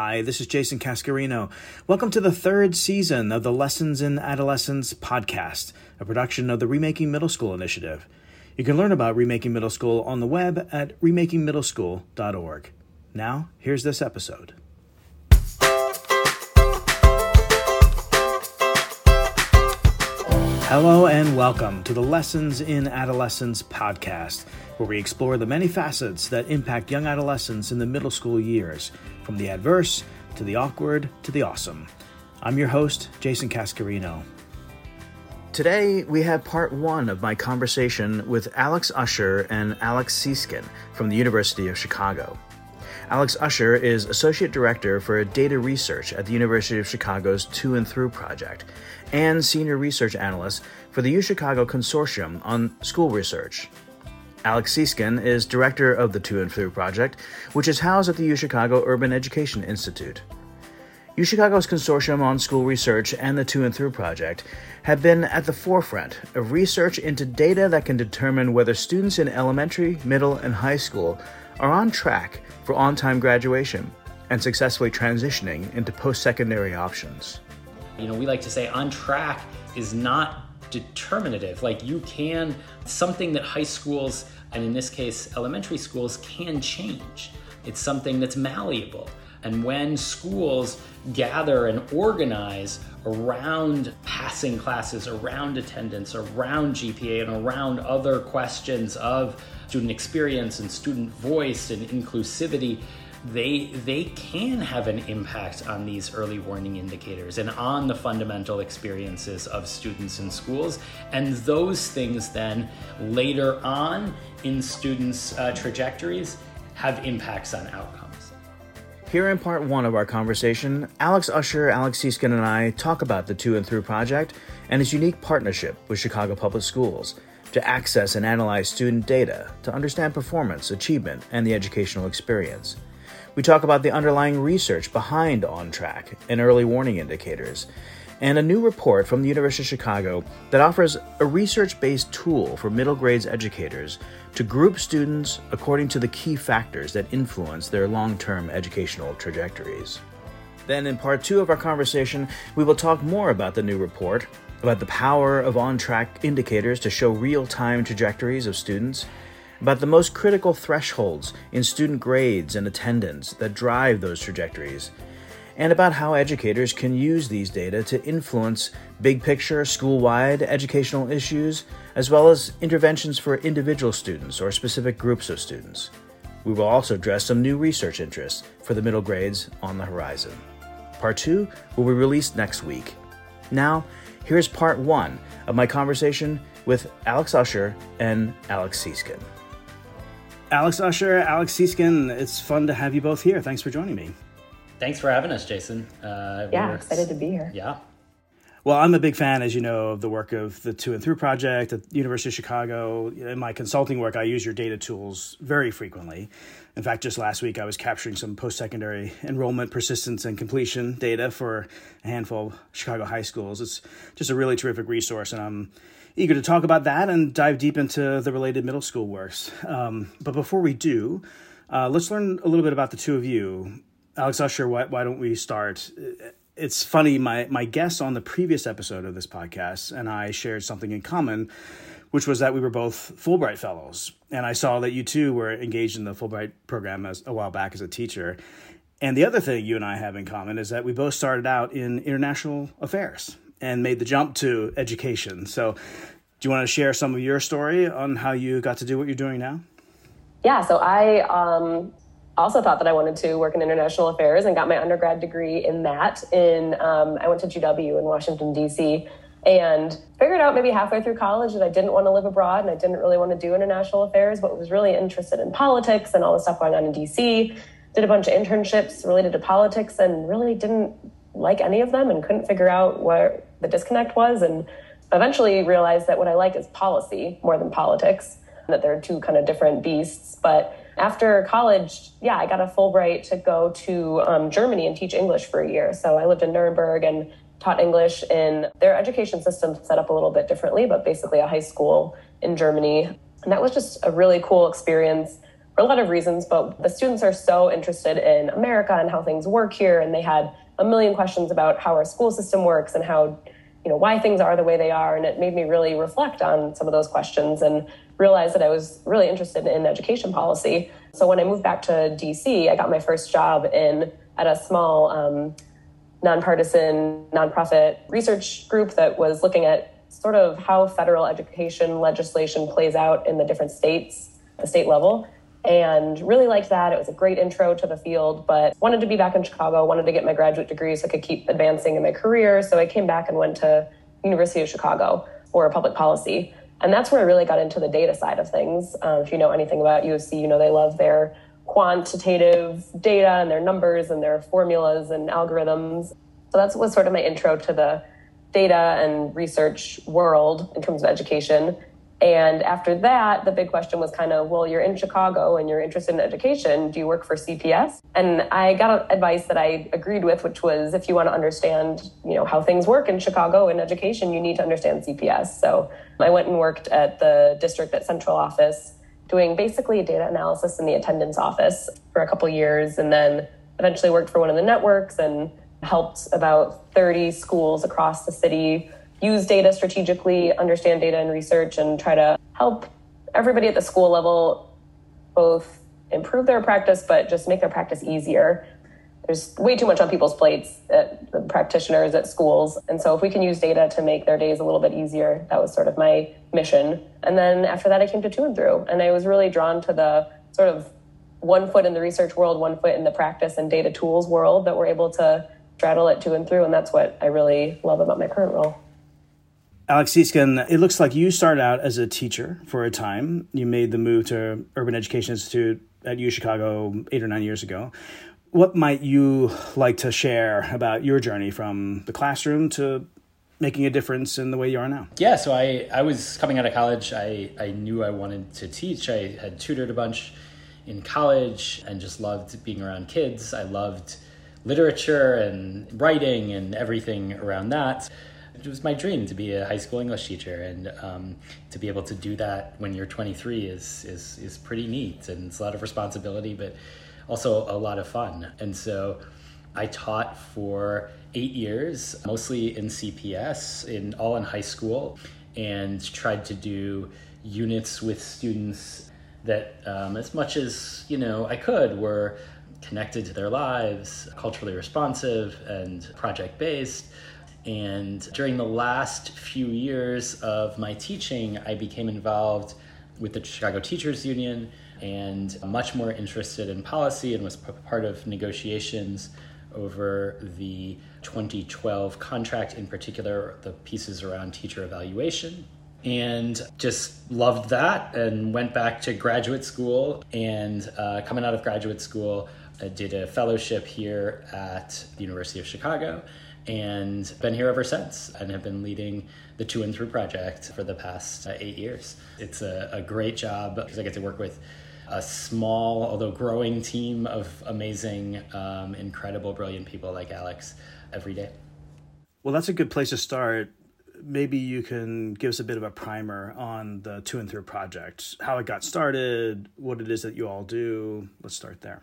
Hi, this is Jason Cascarino. Welcome to the third season of the Lessons in Adolescence podcast, a production of the Remaking Middle School Initiative. You can learn about Remaking Middle School on the web at remakingmiddleschool.org. Now, here's this episode. Hello and welcome to the Lessons in Adolescence podcast, where we explore the many facets that impact young adolescents in the middle school years, from the adverse to the awkward to the awesome. I'm your host, Jason Cascarino. Today, we have part one of my conversation with Alex Usher and Alex Seeskin from the University of Chicago. Alex Usher is Associate Director for Data Research at the University of Chicago's To and Through project and Senior Research Analyst for the UChicago Consortium on School Research. Alex Seeskin is Director of the To and Through project, which is housed at the UChicago Urban Education Institute. UChicago's Consortium on School Research and the To and Through project have been at the forefront of research into data that can determine whether students in elementary, middle, and high school are on track for on time graduation and successfully transitioning into post secondary options. You know, we like to say on track is not determinative. Like you can, something that high schools, and in this case, elementary schools, can change. It's something that's malleable. And when schools gather and organize around passing classes, around attendance, around GPA, and around other questions of student experience and student voice and inclusivity, they they can have an impact on these early warning indicators and on the fundamental experiences of students in schools. And those things then later on in students uh, trajectories have impacts on outcomes. Here in part one of our conversation, Alex Usher, Alex Seeskin, and I talk about the To and Through project and its unique partnership with Chicago Public Schools to access and analyze student data to understand performance, achievement, and the educational experience. We talk about the underlying research behind On Track and early warning indicators, and a new report from the University of Chicago that offers a research based tool for middle grades educators to group students according to the key factors that influence their long term educational trajectories. Then, in part two of our conversation, we will talk more about the new report, about the power of on track indicators to show real time trajectories of students about the most critical thresholds in student grades and attendance that drive those trajectories, and about how educators can use these data to influence big picture, school wide educational issues, as well as interventions for individual students or specific groups of students. We will also address some new research interests for the middle grades on the horizon. Part 2 will be released next week. Now, here's part 1 of my conversation with Alex Usher and Alex Seeskin. Alex Usher, Alex Seeskin, it's fun to have you both here. Thanks for joining me. Thanks for having us, Jason. Uh, yeah, excited to be here. Yeah. Well, I'm a big fan, as you know, of the work of the To and Through Project at University of Chicago. In my consulting work, I use your data tools very frequently. In fact, just last week, I was capturing some post secondary enrollment, persistence, and completion data for a handful of Chicago high schools. It's just a really terrific resource, and I'm eager to talk about that and dive deep into the related middle school works. Um, but before we do, uh, let's learn a little bit about the two of you. Alex Usher, why, why don't we start? It's funny, my, my guest on the previous episode of this podcast and I shared something in common, which was that we were both Fulbright fellows. And I saw that you too were engaged in the Fulbright program as, a while back as a teacher. And the other thing you and I have in common is that we both started out in international affairs and made the jump to education. So, do you want to share some of your story on how you got to do what you're doing now? Yeah, so I um, also thought that I wanted to work in international affairs and got my undergrad degree in that. In um, I went to GW in Washington D.C. and figured out maybe halfway through college that I didn't want to live abroad and I didn't really want to do international affairs, but was really interested in politics and all the stuff going on in D.C. Did a bunch of internships related to politics and really didn't like any of them and couldn't figure out where the disconnect was and eventually realized that what I like is policy more than politics, that they're two kind of different beasts. But after college, yeah, I got a Fulbright to go to um, Germany and teach English for a year. So I lived in Nuremberg and taught English in their education system set up a little bit differently, but basically a high school in Germany. And that was just a really cool experience for a lot of reasons, but the students are so interested in America and how things work here, and they had a million questions about how our school system works and how, you know, why things are the way they are. And it made me really reflect on some of those questions and realize that I was really interested in education policy. So when I moved back to DC, I got my first job in at a small um, nonpartisan nonprofit research group that was looking at sort of how federal education legislation plays out in the different states, the state level and really liked that. It was a great intro to the field, but wanted to be back in Chicago, wanted to get my graduate degree so I could keep advancing in my career. So I came back and went to University of Chicago for public policy. And that's where I really got into the data side of things. Uh, if you know anything about U of C, you know they love their quantitative data and their numbers and their formulas and algorithms. So that was sort of my intro to the data and research world in terms of education. And after that, the big question was kind of, well, you're in Chicago and you're interested in education. Do you work for CPS? And I got advice that I agreed with, which was if you want to understand, you know, how things work in Chicago in education, you need to understand CPS. So I went and worked at the district at central office doing basically data analysis in the attendance office for a couple years and then eventually worked for one of the networks and helped about 30 schools across the city use data strategically, understand data and research, and try to help everybody at the school level both improve their practice, but just make their practice easier. There's way too much on people's plates at the practitioners at schools. And so if we can use data to make their days a little bit easier, that was sort of my mission. And then after that, I came to Two and Through. And I was really drawn to the sort of one foot in the research world, one foot in the practice and data tools world that we're able to straddle it to and through. And that's what I really love about my current role. Alex Seeskin, it looks like you started out as a teacher for a time. You made the move to Urban Education Institute at U Chicago eight or nine years ago. What might you like to share about your journey from the classroom to making a difference in the way you are now? Yeah, so I, I was coming out of college. I, I knew I wanted to teach. I had tutored a bunch in college and just loved being around kids. I loved literature and writing and everything around that it was my dream to be a high school English teacher, and um, to be able to do that when you're 23 is is is pretty neat, and it's a lot of responsibility, but also a lot of fun. And so, I taught for eight years, mostly in CPS, in all in high school, and tried to do units with students that, um, as much as you know, I could, were connected to their lives, culturally responsive, and project based and during the last few years of my teaching, I became involved with the Chicago Teachers Union and much more interested in policy and was part of negotiations over the 2012 contract, in particular, the pieces around teacher evaluation. And just loved that and went back to graduate school. And uh, coming out of graduate school, I did a fellowship here at the University of Chicago and been here ever since and have been leading the To and Through project for the past uh, eight years. It's a, a great job because I get to work with a small, although growing team of amazing, um, incredible, brilliant people like Alex every day. Well, that's a good place to start. Maybe you can give us a bit of a primer on the To and Through project, how it got started, what it is that you all do. Let's start there.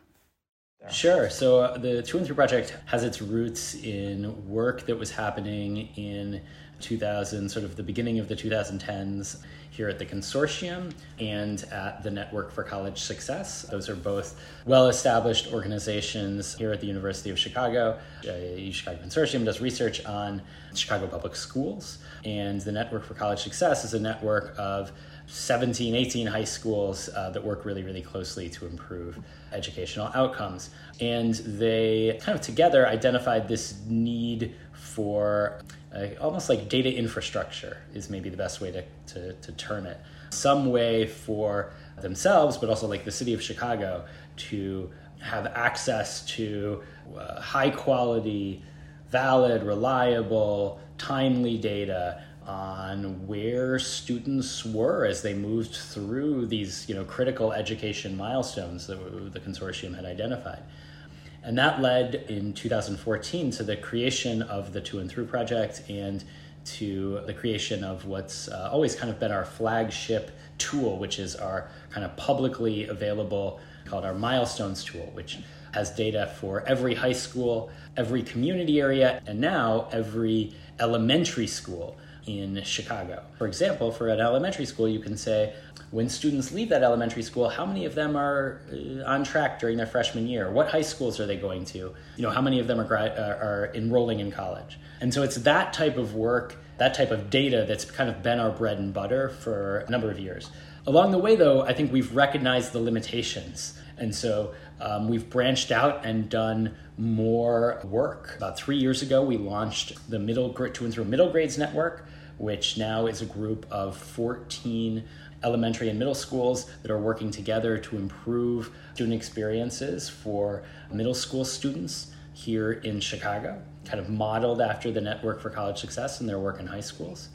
Sure. So uh, the To and Through Project has its roots in work that was happening in 2000, sort of the beginning of the 2010s here at the consortium and at the Network for College Success. Those are both well established organizations here at the University of Chicago. The Chicago Consortium does research on Chicago public schools, and the Network for College Success is a network of 17, 18 high schools uh, that work really, really closely to improve educational outcomes. And they kind of together identified this need for uh, almost like data infrastructure, is maybe the best way to, to, to term it. Some way for themselves, but also like the city of Chicago, to have access to uh, high quality, valid, reliable, timely data on where students were as they moved through these you know critical education milestones that the consortium had identified. And that led in 2014 to the creation of the To and Through project and to the creation of what's uh, always kind of been our flagship tool, which is our kind of publicly available, called our milestones tool, which has data for every high school, every community area, and now every elementary school in Chicago. For example, for an elementary school, you can say, when students leave that elementary school, how many of them are uh, on track during their freshman year? What high schools are they going to? You know, how many of them are, uh, are enrolling in college? And so it's that type of work, that type of data that's kind of been our bread and butter for a number of years. Along the way, though, I think we've recognized the limitations. And so um, we've branched out and done more work. About three years ago, we launched the middle To and Through middle grades network, which now is a group of 14 elementary and middle schools that are working together to improve student experiences for middle school students here in Chicago, kind of modeled after the Network for College Success and their work in high schools.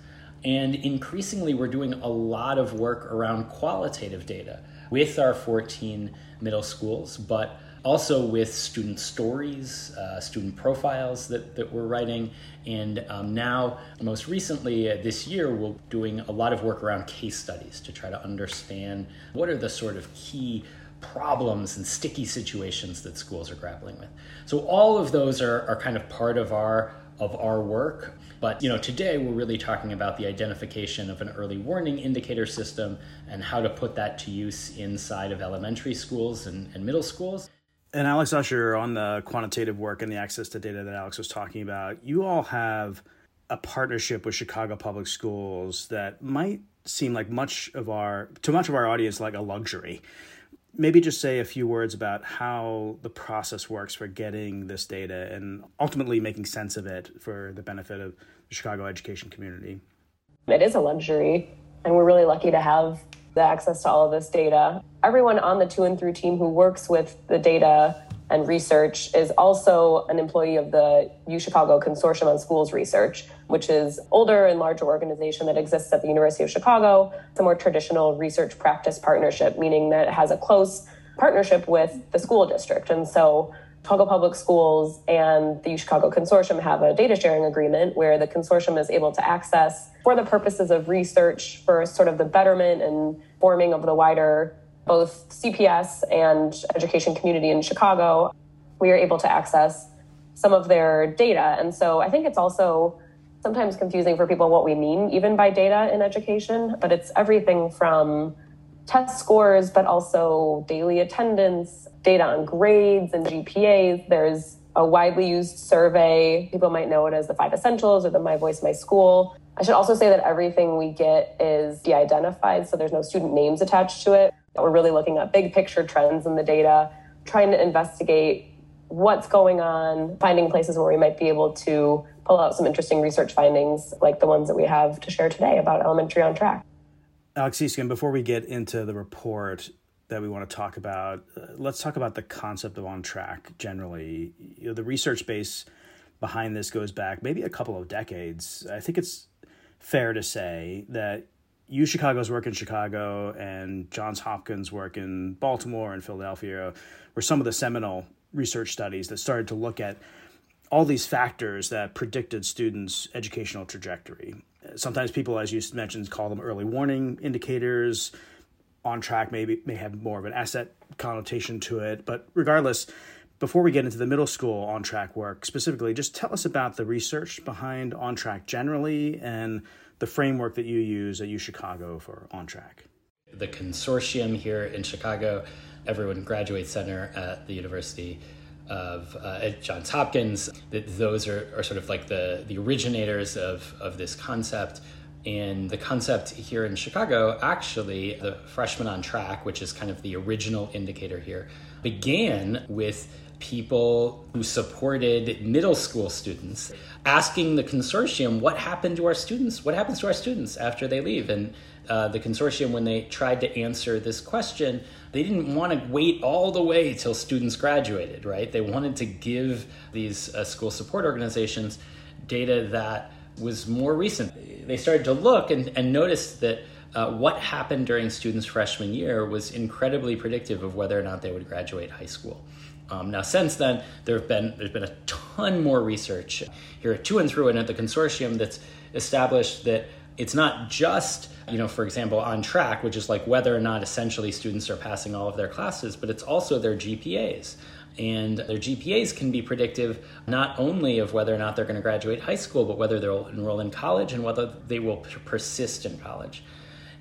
And increasingly, we're doing a lot of work around qualitative data with our 14 middle schools, but also with student stories, uh, student profiles that, that we're writing. And um, now, most recently uh, this year, we're doing a lot of work around case studies to try to understand what are the sort of key problems and sticky situations that schools are grappling with. So all of those are, are kind of part of our of our work. But you know, today we're really talking about the identification of an early warning indicator system and how to put that to use inside of elementary schools and, and middle schools. And Alex Usher, on the quantitative work and the access to data that Alex was talking about, you all have a partnership with Chicago Public Schools that might seem like much of our to much of our audience like a luxury maybe just say a few words about how the process works for getting this data and ultimately making sense of it for the benefit of the Chicago education community. It is a luxury, and we're really lucky to have the access to all of this data. Everyone on the To and Through team who works with the data and research is also an employee of the U Chicago Consortium on Schools Research, which is older and larger organization that exists at the University of Chicago. It's a more traditional research practice partnership, meaning that it has a close partnership with the school district. And so Chicago Public Schools and the U Chicago Consortium have a data sharing agreement where the consortium is able to access for the purposes of research for sort of the betterment and forming of the wider both CPS and education community in Chicago, we are able to access some of their data. And so I think it's also sometimes confusing for people what we mean even by data in education, but it's everything from test scores, but also daily attendance, data on grades and GPAs. There's a widely used survey. People might know it as the five essentials or the My Voice, My School. I should also say that everything we get is de identified, so there's no student names attached to it. We're really looking at big picture trends in the data, trying to investigate what's going on, finding places where we might be able to pull out some interesting research findings like the ones that we have to share today about elementary on track. Alex Seeskin, before we get into the report that we want to talk about, uh, let's talk about the concept of on track generally. You know, the research base behind this goes back maybe a couple of decades. I think it's fair to say that U Chicago's work in Chicago and Johns Hopkins' work in Baltimore and Philadelphia were some of the seminal research studies that started to look at all these factors that predicted students' educational trajectory. Sometimes people, as you mentioned, call them early warning indicators. On track maybe may have more of an asset connotation to it, but regardless, before we get into the middle school on track work specifically, just tell us about the research behind on track generally and the framework that you use at U Chicago for On Track. The consortium here in Chicago, Everyone Graduate Center at the University of uh, at Johns Hopkins, those are, are sort of like the, the originators of, of this concept. And the concept here in Chicago, actually, the freshman on track, which is kind of the original indicator here, began with people who supported middle school students asking the consortium what happened to our students? What happens to our students after they leave? And uh, the consortium when they tried to answer this question they didn't want to wait all the way till students graduated right? They wanted to give these uh, school support organizations data that was more recent. They started to look and, and noticed that uh, what happened during students' freshman year was incredibly predictive of whether or not they would graduate high school. Um, now, since then, there have been there's been a ton more research here at To and Through and at the consortium that's established that it's not just you know for example on track which is like whether or not essentially students are passing all of their classes but it's also their gpas and their gpas can be predictive not only of whether or not they're going to graduate high school but whether they'll enroll in college and whether they will persist in college.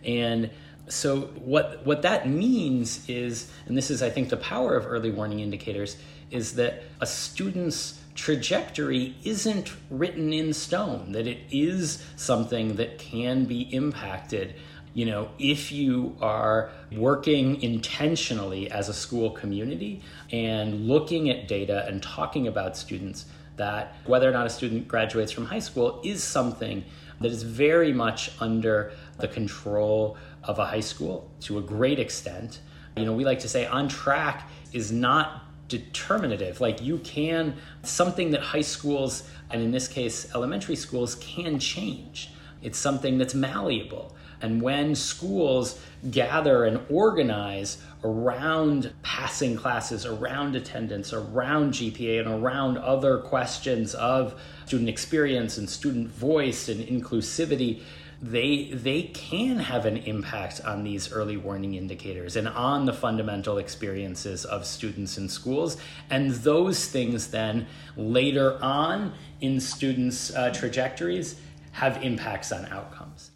And so what what that means is and this is i think the power of early warning indicators is that a student's trajectory isn't written in stone that it is something that can be impacted. You know if you are working intentionally as a school community and looking at data and talking about students that whether or not a student graduates from high school is something that is very much under the control of a high school to a great extent. You know, we like to say on track is not determinative. Like you can, something that high schools, and in this case, elementary schools, can change. It's something that's malleable. And when schools gather and organize around passing classes, around attendance, around GPA, and around other questions of student experience and student voice and inclusivity, they they can have an impact on these early warning indicators and on the fundamental experiences of students in schools. And those things then later on in students uh, trajectories have impacts on outcomes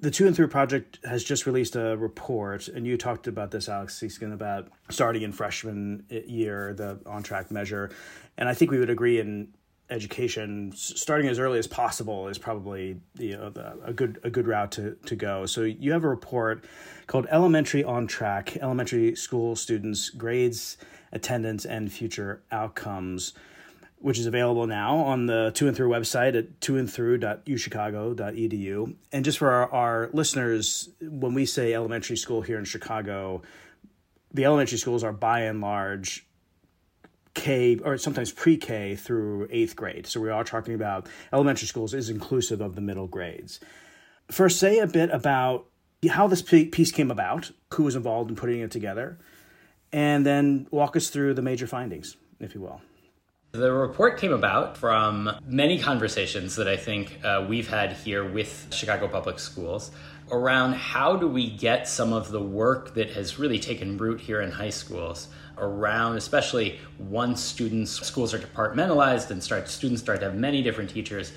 the Two and Through project has just released a report and you talked about this alex Seeskin, about starting in freshman year the on track measure and i think we would agree in education starting as early as possible is probably you uh, know, the, a good a good route to, to go. So you have a report called Elementary on Track: Elementary School Students Grades, Attendance, and Future Outcomes, which is available now on the To and Through website at toandthrough.uchicago.edu. And just for our, our listeners, when we say elementary school here in Chicago, the elementary schools are by and large K or sometimes pre K through eighth grade. So we are talking about elementary schools is inclusive of the middle grades. First, say a bit about how this piece came about, who was involved in putting it together, and then walk us through the major findings, if you will. The report came about from many conversations that I think uh, we've had here with Chicago Public Schools around how do we get some of the work that has really taken root here in high schools around, especially once students schools are departmentalized and start students start to have many different teachers.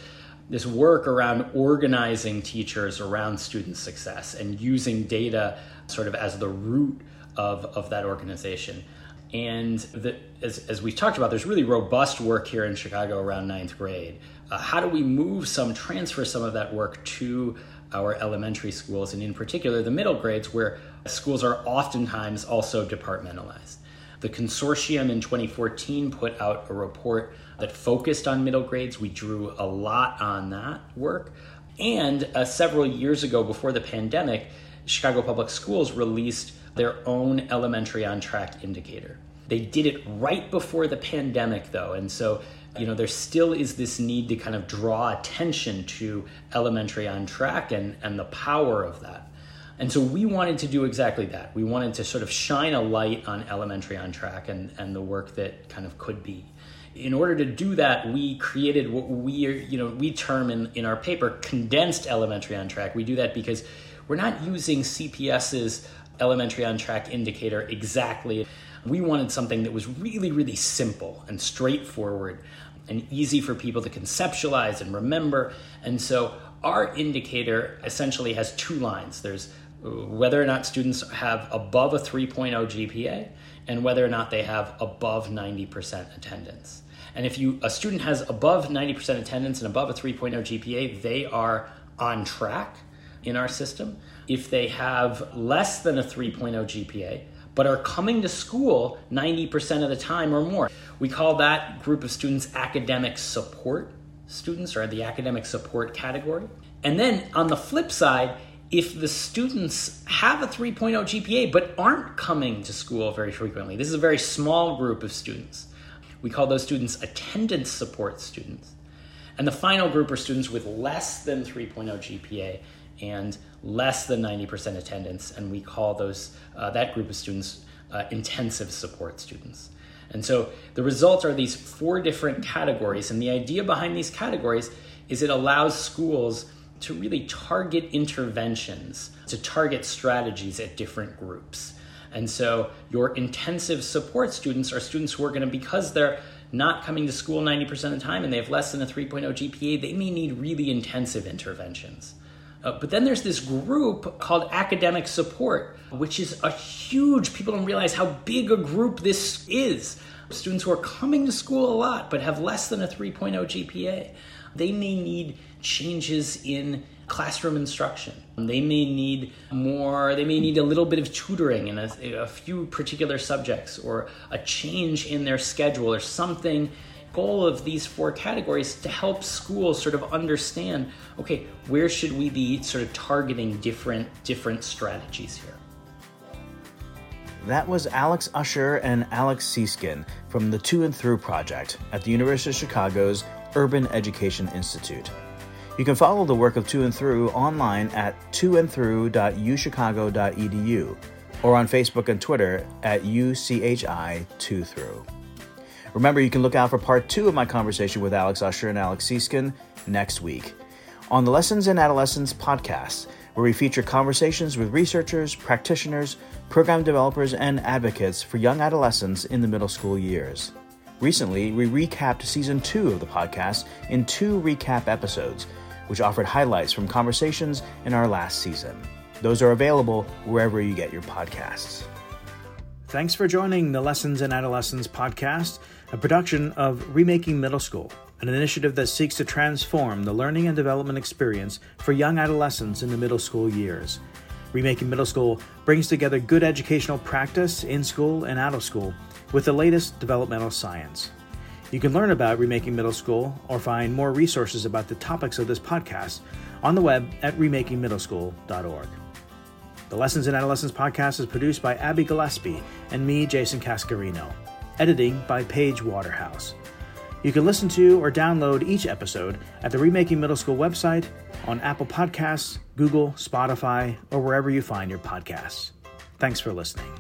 This work around organizing teachers around student success and using data sort of as the root of, of that organization. And the, as, as we talked about, there's really robust work here in Chicago around ninth grade. Uh, how do we move some, transfer some of that work to our elementary schools, and in particular the middle grades, where schools are oftentimes also departmentalized? The consortium in 2014 put out a report that focused on middle grades. We drew a lot on that work. And uh, several years ago, before the pandemic, Chicago Public Schools released their own elementary on track indicator. They did it right before the pandemic, though. And so, you know, there still is this need to kind of draw attention to elementary on track and, and the power of that. And so we wanted to do exactly that. We wanted to sort of shine a light on elementary on track and, and the work that kind of could be. In order to do that, we created what we you know we term in, in our paper condensed elementary on track. We do that because we're not using CPS's elementary on track indicator exactly. We wanted something that was really, really simple and straightforward and easy for people to conceptualize and remember. And so our indicator essentially has two lines. There's uh, whether or not students have above a 3.0 GPA and whether or not they have above 90% attendance. And if you a student has above 90% attendance and above a 3.0 GPA, they are on track in our system. If they have less than a 3.0 GPA, but are coming to school 90% of the time or more, we call that group of students academic support students or the academic support category. And then on the flip side, if the students have a 3.0 GPA but aren't coming to school very frequently, this is a very small group of students. We call those students attendance support students. And the final group are students with less than 3.0 GPA and less than 90% attendance, and we call those uh, that group of students uh, intensive support students. And so the results are these four different categories. And the idea behind these categories is it allows schools to really target interventions, to target strategies at different groups. And so your intensive support students are students who are going to, because they're not coming to school 90% of the time and they have less than a 3.0 GPA, they may need really intensive interventions. Uh, but then there's this group called academic support, which is a huge, people don't realize how big a group this is. Students who are coming to school a lot but have less than a 3.0 GPA. They may need changes in classroom instruction. They may need more, they may need a little bit of tutoring in a, a few particular subjects or a change in their schedule or something goal of these four categories to help schools sort of understand okay where should we be sort of targeting different different strategies here that was Alex Usher and Alex Seeskin from the To and Through Project at the University of Chicago's Urban Education Institute. You can follow the work of To and Through online at toandthrough.uchicago.edu or on Facebook and Twitter at UCHI 2 Through. Remember, you can look out for part two of my conversation with Alex Usher and Alex Seeskin next week on the Lessons in Adolescence podcast, where we feature conversations with researchers, practitioners, program developers, and advocates for young adolescents in the middle school years. Recently, we recapped season two of the podcast in two recap episodes, which offered highlights from conversations in our last season. Those are available wherever you get your podcasts. Thanks for joining the Lessons in Adolescence podcast, a production of Remaking Middle School, an initiative that seeks to transform the learning and development experience for young adolescents in the middle school years. Remaking Middle School brings together good educational practice in school and out of school with the latest developmental science. You can learn about Remaking Middle School or find more resources about the topics of this podcast on the web at remakingmiddleschool.org. The Lessons in Adolescence podcast is produced by Abby Gillespie and me, Jason Cascarino. Editing by Paige Waterhouse. You can listen to or download each episode at the Remaking Middle School website, on Apple Podcasts, Google, Spotify, or wherever you find your podcasts. Thanks for listening.